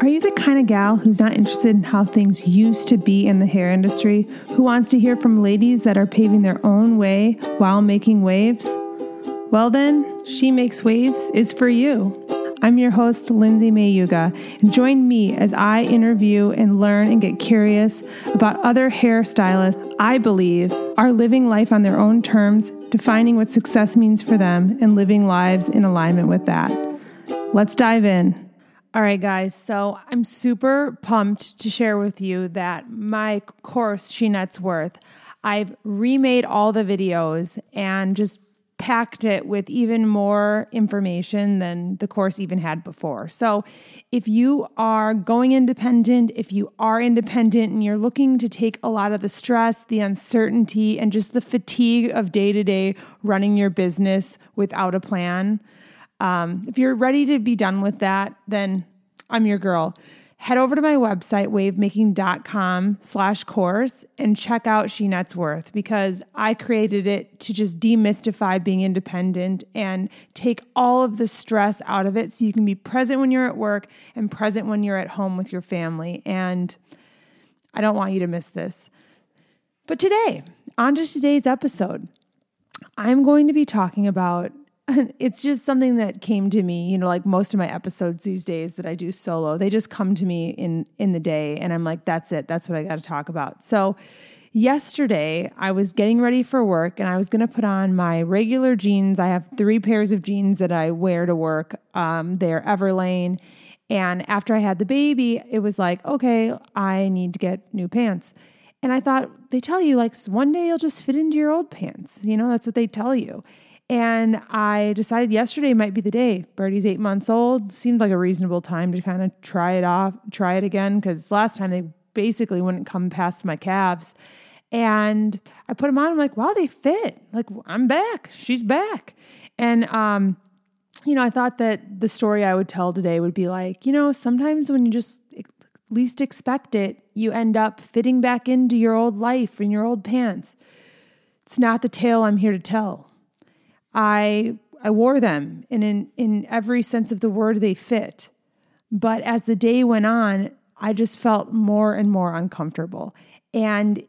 Are you the kind of gal who's not interested in how things used to be in the hair industry, who wants to hear from ladies that are paving their own way while making waves? Well, then, She Makes Waves is for you. I'm your host, Lindsay Mayuga, and join me as I interview and learn and get curious about other hairstylists I believe are living life on their own terms, defining what success means for them, and living lives in alignment with that. Let's dive in. All right, guys. So I'm super pumped to share with you that my course, She Nets Worth, I've remade all the videos and just packed it with even more information than the course even had before. So, if you are going independent, if you are independent and you're looking to take a lot of the stress, the uncertainty, and just the fatigue of day to day running your business without a plan, um, if you're ready to be done with that, then I'm your girl. Head over to my website, wavemaking.com slash course, and check out She Nets Worth because I created it to just demystify being independent and take all of the stress out of it so you can be present when you're at work and present when you're at home with your family. And I don't want you to miss this. But today, on to today's episode, I'm going to be talking about it's just something that came to me, you know, like most of my episodes these days that I do solo, they just come to me in in the day and I'm like that's it. That's what I got to talk about. So yesterday I was getting ready for work and I was going to put on my regular jeans. I have 3 pairs of jeans that I wear to work. Um they're Everlane and after I had the baby, it was like, okay, I need to get new pants. And I thought they tell you like one day you'll just fit into your old pants. You know, that's what they tell you. And I decided yesterday might be the day. Birdie's eight months old. Seemed like a reasonable time to kind of try it off, try it again, because last time they basically wouldn't come past my calves. And I put them on. I'm like, wow, they fit. Like, I'm back. She's back. And, um, you know, I thought that the story I would tell today would be like, you know, sometimes when you just least expect it, you end up fitting back into your old life and your old pants. It's not the tale I'm here to tell. I I wore them and in in every sense of the word they fit. But as the day went on, I just felt more and more uncomfortable. And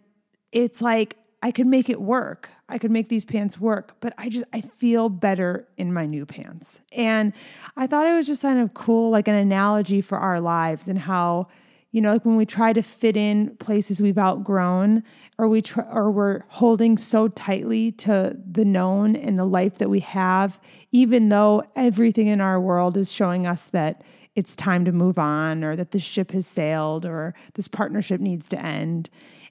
it's like I could make it work. I could make these pants work, but I just I feel better in my new pants. And I thought it was just kind of cool like an analogy for our lives and how you know, like when we try to fit in places we've outgrown, or we or we're holding so tightly to the known and the life that we have, even though everything in our world is showing us that it's time to move on, or that the ship has sailed, or this partnership needs to end.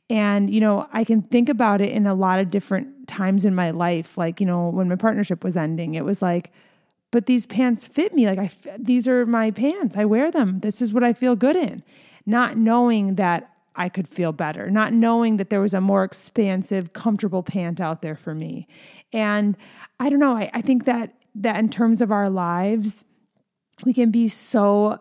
And, you know, I can think about it in a lot of different times in my life. Like, you know, when my partnership was ending, it was like, but these pants fit me. Like, I, these are my pants. I wear them. This is what I feel good in not knowing that I could feel better, not knowing that there was a more expansive, comfortable pant out there for me. And I don't know, I, I think that that in terms of our lives, we can be so,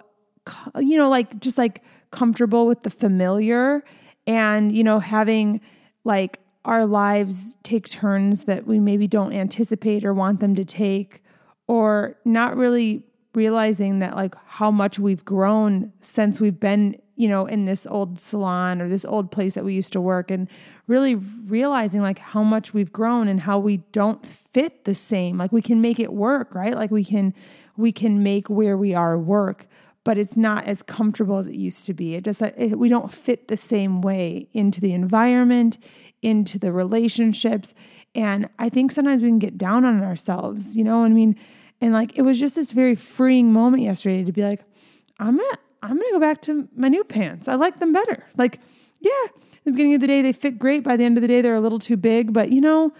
you know, like just like comfortable with the familiar and, you know, having like our lives take turns that we maybe don't anticipate or want them to take, or not really realizing that like how much we've grown since we've been you know, in this old salon or this old place that we used to work and really realizing like how much we've grown and how we don't fit the same. Like we can make it work, right? Like we can we can make where we are work, but it's not as comfortable as it used to be. It just it, we don't fit the same way into the environment, into the relationships, and I think sometimes we can get down on ourselves, you know? I mean, and like it was just this very freeing moment yesterday to be like, I'm not I'm going to go back to my new pants. I like them better. Like, yeah, the beginning of the day, they fit great. By the end of the day, they're a little too big. But, you know,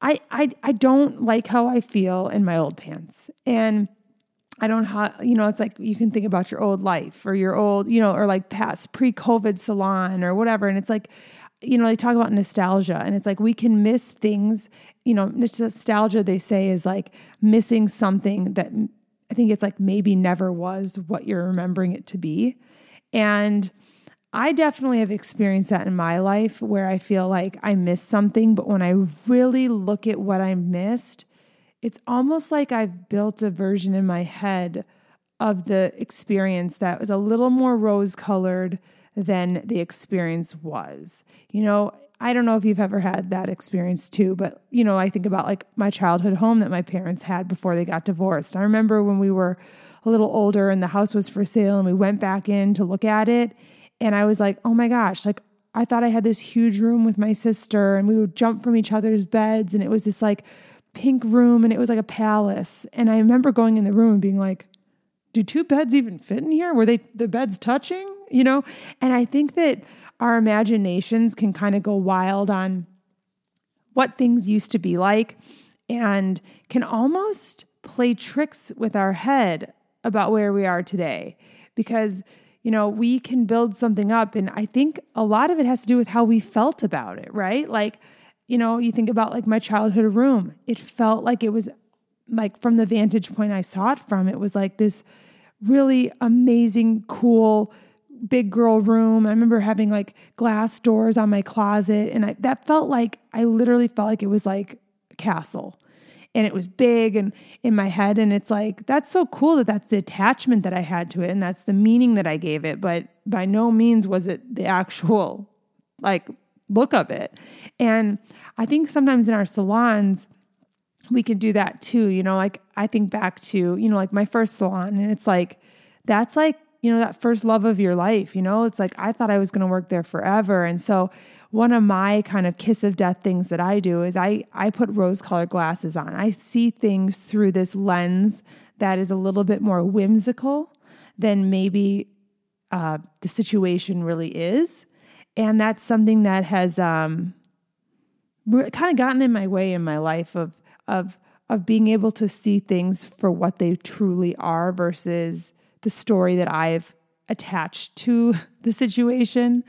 I, I, I don't like how I feel in my old pants. And I don't have, you know, it's like you can think about your old life or your old, you know, or like past pre COVID salon or whatever. And it's like, you know, they talk about nostalgia and it's like we can miss things, you know, nostalgia, they say, is like missing something that I think it's like maybe never was what you're remembering it to be. And I definitely have experienced that in my life where I feel like I missed something, but when I really look at what I missed, it's almost like I've built a version in my head of the experience that was a little more rose colored than the experience was. You know, I don't know if you've ever had that experience too, but you know, I think about like my childhood home that my parents had before they got divorced. I remember when we were a little older and the house was for sale and we went back in to look at it and I was like, "Oh my gosh, like I thought I had this huge room with my sister and we would jump from each other's beds and it was this like pink room and it was like a palace. And I remember going in the room and being like, do two beds even fit in here? Were they the beds touching? You know? And I think that our imaginations can kind of go wild on what things used to be like and can almost play tricks with our head about where we are today because you know, we can build something up. And I think a lot of it has to do with how we felt about it, right? Like, you know, you think about like my childhood room, it felt like it was like from the vantage point I saw it from, it was like this really amazing, cool, big girl room. I remember having like glass doors on my closet. And I, that felt like, I literally felt like it was like a castle and it was big and in my head and it's like that's so cool that that's the attachment that I had to it and that's the meaning that I gave it but by no means was it the actual like look of it and I think sometimes in our salons we can do that too you know like I think back to you know like my first salon and it's like that's like you know that first love of your life you know? It's like I thought I was going to work there forever. And so one of my kind of kiss of death things that I do is I I put rose colored glasses on. I see things through this lens that is a little bit more whimsical than maybe uh, the situation really is, and that's something that has um, kind of gotten in my way in my life of of of being able to see things for what they truly are versus the story that I've attached to the situation.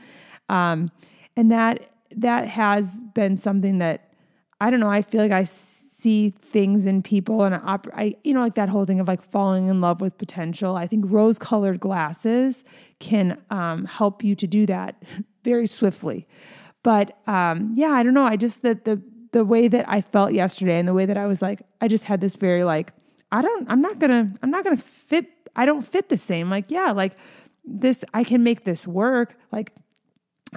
Um, and that that has been something that I don't know. I feel like I see things in people, and op- I you know like that whole thing of like falling in love with potential. I think rose colored glasses can um, help you to do that very swiftly. But um, yeah, I don't know. I just that the the way that I felt yesterday and the way that I was like, I just had this very like, I don't, I'm not gonna, I'm not gonna fit. I don't fit the same. Like yeah, like this, I can make this work. Like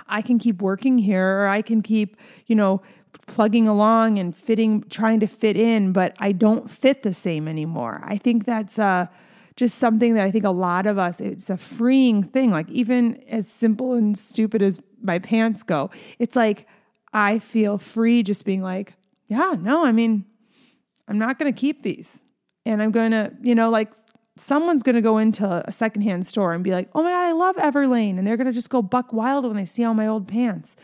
I can keep working here or I can keep, you know, plugging along and fitting, trying to fit in, but I don't fit the same anymore. I think that's uh, just something that I think a lot of us, it's a freeing thing. Like, even as simple and stupid as my pants go, it's like I feel free just being like, yeah, no, I mean, I'm not going to keep these. And I'm going to, you know, like someone's going to go into a secondhand store and be like, oh my God, I love Everlane. And they're going to just go buck wild when they see all my old pants.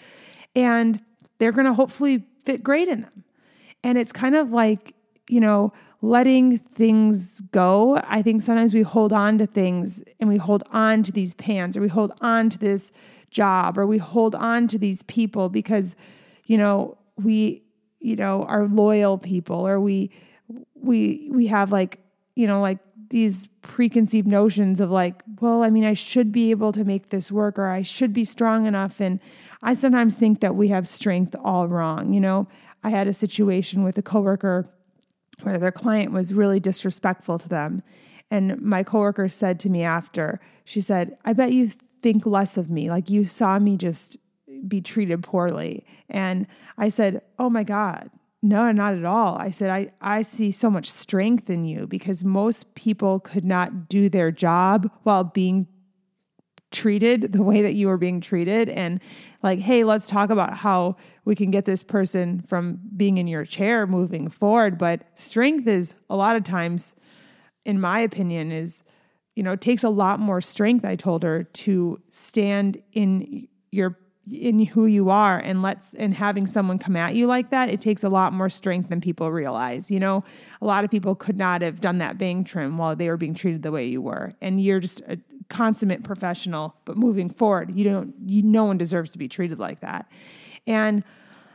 And they're going to hopefully fit great in them. And it's kind of like, you know, letting things go. I think sometimes we hold on to things and we hold on to these pants or we hold on to this job or we hold on to these people because, you know, we, you know, are loyal people or we, we, we have like, you know, like these preconceived notions of like, well, I mean, I should be able to make this work or I should be strong enough. And I sometimes think that we have strength all wrong. You know, I had a situation with a coworker where their client was really disrespectful to them. And my coworker said to me after, she said, I bet you think less of me. Like you saw me just be treated poorly. And I said, Oh my God, no, not at all. I said, I, I see so much strength in you because most people could not do their job while being treated the way that you were being treated. And like, hey, let's talk about how we can get this person from being in your chair moving forward. But strength is a lot of times, in my opinion, is, you know, it takes a lot more strength, I told her, to stand in your in who you are and let's and having someone come at you like that it takes a lot more strength than people realize you know? A lot of people could not have done that bang trim while they were being treated the way you were. And you're just a consummate professional but moving forward you don't you no one deserves to be treated like that. And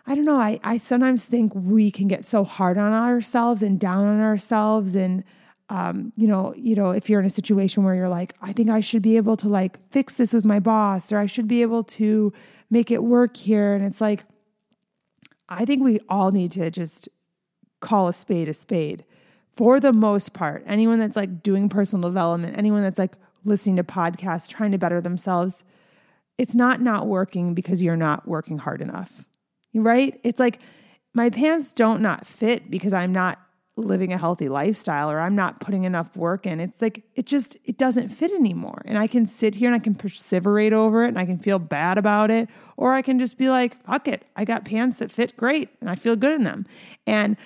i don't know i i sometimes think we can get so hard on ourselves and down on ourselves and um, you know, you know, if you're in a situation where you're like, I think I should be able to like fix this with my boss, or I should be able to make it work here. And it's like, I think we all need to just call a spade a spade. for the most part, anyone that's like doing personal development, anyone that's like listening to podcasts, trying to better themselves, it's not not working because you're not working hard enough. Right? It's like my pants don't not fit because I'm not living a healthy lifestyle or I'm not putting enough work in. It's like it just it doesn't fit anymore. And I can sit here and I can perseverate over it and I can feel bad about it or I can just be like, fuck it. I got pants that fit great and I feel good in them. And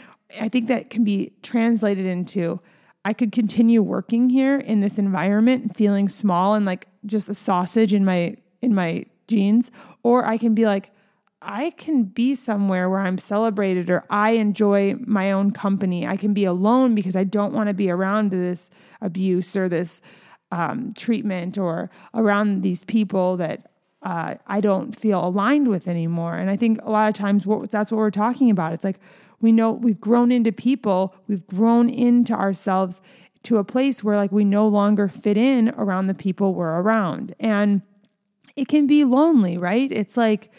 I think that can be translated into I could continue working here in this environment feeling small and like just a sausage in my in my jeans or I can be like I can be somewhere where I'm celebrated or I enjoy my own company. I can be alone because I don't want to be around this abuse or this um, treatment or around these people that uh, I don't feel aligned with anymore. And I think a lot of times what, that's what we're talking about. It's like we know we've grown into people, we've grown into ourselves to a place where like we no longer fit in around the people we're around. And it can be lonely, right? It's like,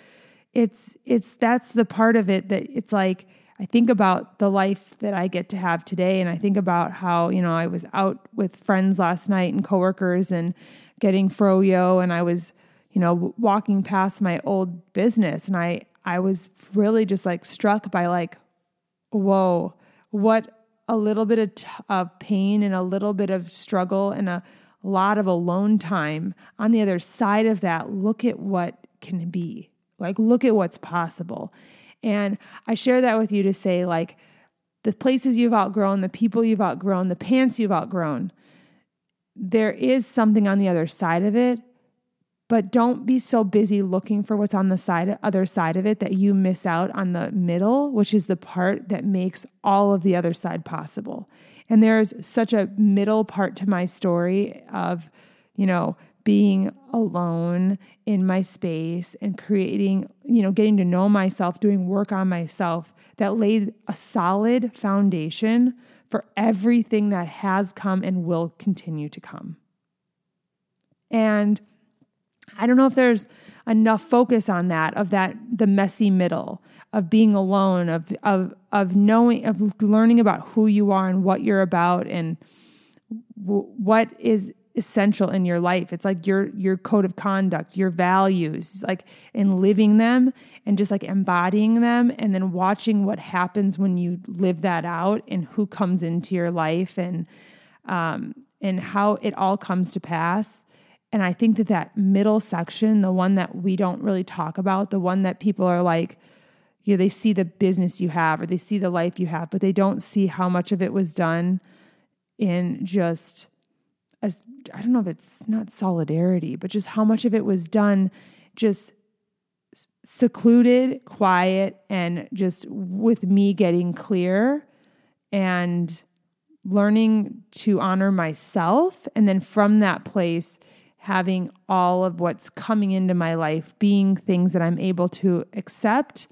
it's it's that's the part of it that it's like I think about the life that I get to have today and I think about how, you know, I was out with friends last night and coworkers and getting froyo and I was, you know, walking past my old business and I I was really just like struck by like whoa, what a little bit of, t- of pain and a little bit of struggle and a lot of alone time on the other side of that. Look at what can be like, look at what's possible. And I share that with you to say, like, the places you've outgrown, the people you've outgrown, the pants you've outgrown, there is something on the other side of it. But don't be so busy looking for what's on the side other side of it that you miss out on the middle, which is the part that makes all of the other side possible. And there's such a middle part to my story of, you know, being alone in my space and creating, you know, getting to know myself, doing work on myself that laid a solid foundation for everything that has come and will continue to come. And I don't know if there's enough focus on that of that the messy middle of being alone of of of knowing of learning about who you are and what you're about and w- what is essential in your life. It's like your your code of conduct, your values, like in living them and just like embodying them and then watching what happens when you live that out and who comes into your life and um and how it all comes to pass. And I think that that middle section, the one that we don't really talk about, the one that people are like you know, they see the business you have or they see the life you have, but they don't see how much of it was done in just as I don't know if it's not solidarity, but just how much of it was done just secluded, quiet, and just with me getting clear and learning to honor myself. And then from that place, having all of what's coming into my life being things that I'm able to accept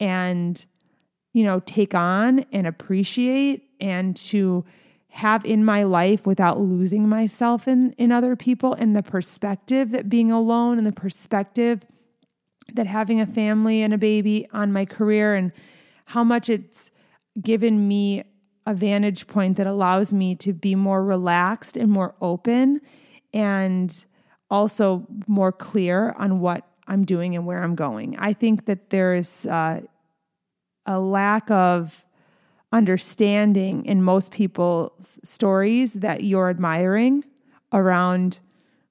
and, you know, take on and appreciate and to have in my life without losing myself in, in other people and the perspective that being alone and the perspective that having a family and a baby on my career and how much it's given me a vantage point that allows me to be more relaxed and more open and also more clear on what I'm doing and where I'm going. I think that there is uh, a lack of understanding in most people's stories that you're admiring around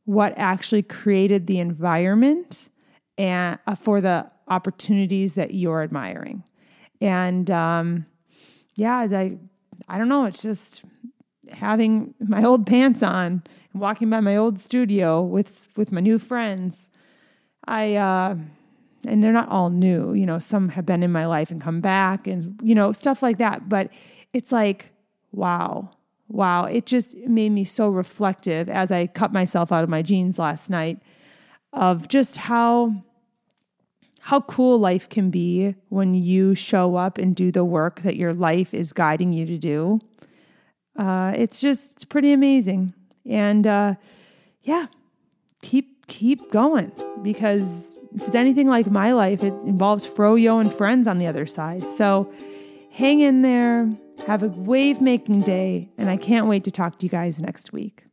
what actually created the environment and uh, for the opportunities that you're admiring. And um, yeah, I, I don't know. It's just having my old pants on and walking by my old studio with with my new friends. I uh, and they're not all new. You know, some have been in my life and come back and, you know, stuff like that. But it's like, wow, wow. It just made me so reflective as I cut myself out of my jeans last night of just how how cool life can be when you show up and do the work that your life is guiding you to do. Uh, it's just it's pretty amazing, and uh, yeah, keep keep going because if it's anything like my life, it involves froyo and friends on the other side. So hang in there, Have a wave making day, and I can't wait to talk to you guys next week.